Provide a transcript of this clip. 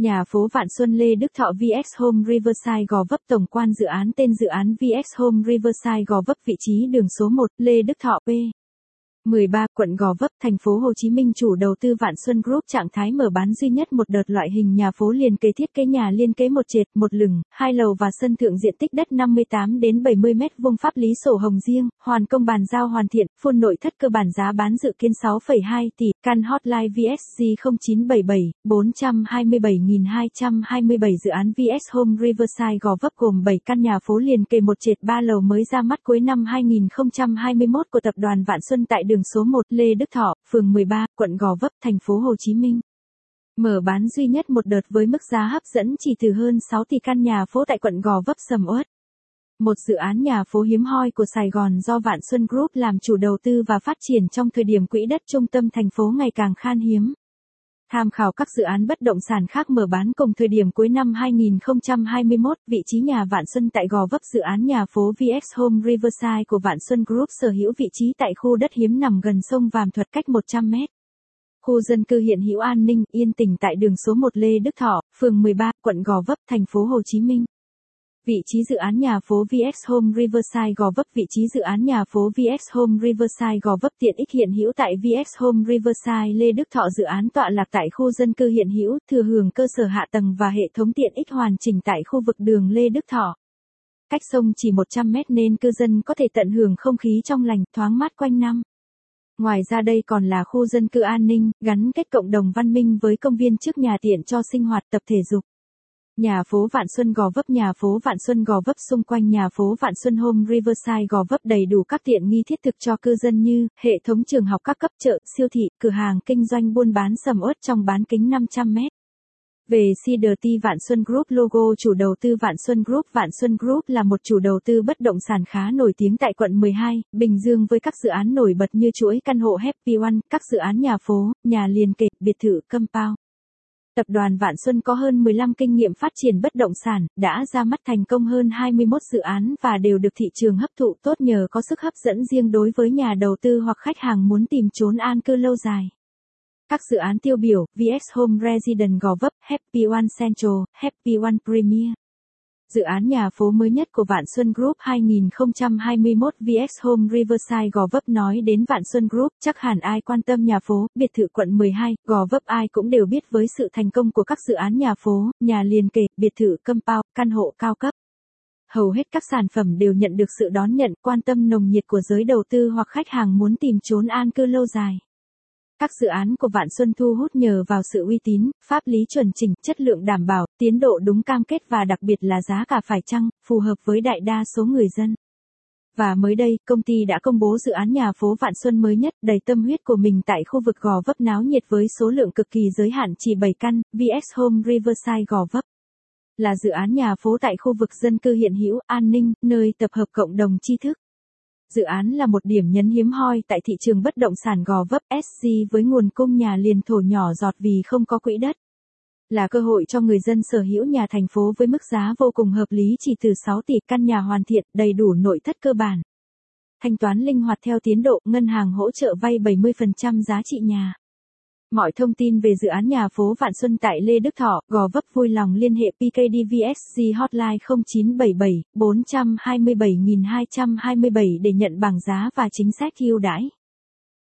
Nhà phố Vạn Xuân Lê Đức Thọ VX Home Riverside Gò Vấp Tổng quan dự án tên dự án VX Home Riverside Gò Vấp vị trí đường số 1 Lê Đức Thọ P. 13, quận Gò Vấp, thành phố Hồ Chí Minh chủ đầu tư Vạn Xuân Group trạng thái mở bán duy nhất một đợt loại hình nhà phố liền kề thiết kế nhà liên kế một trệt, một lửng, hai lầu và sân thượng diện tích đất 58 đến 70 mét vuông pháp lý sổ hồng riêng, hoàn công bàn giao hoàn thiện, phun nội thất cơ bản giá bán dự kiến 6,2 tỷ, căn hotline VSG 0977 427.227 dự án VS Home Riverside Gò Vấp gồm 7 căn nhà phố liền kề một trệt 3 lầu mới ra mắt cuối năm 2021 của tập đoàn Vạn Xuân tại đường số 1 Lê Đức Thọ, phường 13, quận Gò Vấp, thành phố Hồ Chí Minh. Mở bán duy nhất một đợt với mức giá hấp dẫn chỉ từ hơn 6 tỷ căn nhà phố tại quận Gò Vấp sầm uất. Một dự án nhà phố hiếm hoi của Sài Gòn do Vạn Xuân Group làm chủ đầu tư và phát triển trong thời điểm quỹ đất trung tâm thành phố ngày càng khan hiếm. Tham khảo các dự án bất động sản khác mở bán cùng thời điểm cuối năm 2021, vị trí nhà Vạn Xuân tại Gò Vấp dự án nhà phố VX Home Riverside của Vạn Xuân Group sở hữu vị trí tại khu đất hiếm nằm gần sông Vàm Thuật cách 100 mét. Khu dân cư hiện hữu an ninh, yên tĩnh tại đường số 1 Lê Đức Thọ, phường 13, quận Gò Vấp, thành phố Hồ Chí Minh. Vị trí dự án nhà phố VX Home Riverside Gò Vấp Vị trí dự án nhà phố VX Home Riverside Gò Vấp tiện ích hiện hữu tại VX Home Riverside Lê Đức Thọ dự án tọa lạc tại khu dân cư hiện hữu, thừa hưởng cơ sở hạ tầng và hệ thống tiện ích hoàn chỉnh tại khu vực đường Lê Đức Thọ. Cách sông chỉ 100 mét nên cư dân có thể tận hưởng không khí trong lành, thoáng mát quanh năm. Ngoài ra đây còn là khu dân cư an ninh, gắn kết cộng đồng văn minh với công viên trước nhà tiện cho sinh hoạt tập thể dục. Nhà phố Vạn Xuân Gò Vấp Nhà phố Vạn Xuân Gò Vấp xung quanh nhà phố Vạn Xuân Home Riverside Gò Vấp đầy đủ các tiện nghi thiết thực cho cư dân như hệ thống trường học các cấp chợ, siêu thị, cửa hàng kinh doanh buôn bán sầm uất trong bán kính 500 mét. Về CDT Vạn Xuân Group logo chủ đầu tư Vạn Xuân Group Vạn Xuân Group là một chủ đầu tư bất động sản khá nổi tiếng tại quận 12, Bình Dương với các dự án nổi bật như chuỗi căn hộ Happy One, các dự án nhà phố, nhà liền kề, biệt thự, compound. Tập đoàn Vạn Xuân có hơn 15 kinh nghiệm phát triển bất động sản, đã ra mắt thành công hơn 21 dự án và đều được thị trường hấp thụ tốt nhờ có sức hấp dẫn riêng đối với nhà đầu tư hoặc khách hàng muốn tìm trốn an cư lâu dài. Các dự án tiêu biểu, VX Home Resident Gò Vấp, Happy One Central, Happy One Premier. Dự án nhà phố mới nhất của Vạn Xuân Group 2021 VX Home Riverside Gò Vấp nói đến Vạn Xuân Group, chắc hẳn ai quan tâm nhà phố, biệt thự quận 12, Gò Vấp ai cũng đều biết với sự thành công của các dự án nhà phố, nhà liền kề, biệt thự compound, căn hộ cao cấp. Hầu hết các sản phẩm đều nhận được sự đón nhận, quan tâm nồng nhiệt của giới đầu tư hoặc khách hàng muốn tìm trốn an cư lâu dài. Các dự án của Vạn Xuân thu hút nhờ vào sự uy tín, pháp lý chuẩn chỉnh, chất lượng đảm bảo, tiến độ đúng cam kết và đặc biệt là giá cả phải chăng, phù hợp với đại đa số người dân. Và mới đây, công ty đã công bố dự án nhà phố Vạn Xuân mới nhất, đầy tâm huyết của mình tại khu vực Gò Vấp náo nhiệt với số lượng cực kỳ giới hạn chỉ 7 căn, VX Home Riverside Gò Vấp. Là dự án nhà phố tại khu vực dân cư hiện hữu, an ninh, nơi tập hợp cộng đồng tri thức. Dự án là một điểm nhấn hiếm hoi tại thị trường bất động sản Gò Vấp SC với nguồn cung nhà liền thổ nhỏ giọt vì không có quỹ đất. Là cơ hội cho người dân sở hữu nhà thành phố với mức giá vô cùng hợp lý chỉ từ 6 tỷ căn nhà hoàn thiện, đầy đủ nội thất cơ bản. Thanh toán linh hoạt theo tiến độ, ngân hàng hỗ trợ vay 70% giá trị nhà. Mọi thông tin về dự án nhà phố Vạn Xuân tại Lê Đức Thọ, Gò Vấp vui lòng liên hệ PKDVSC hotline 0977 427.227 để nhận bảng giá và chính sách ưu đãi.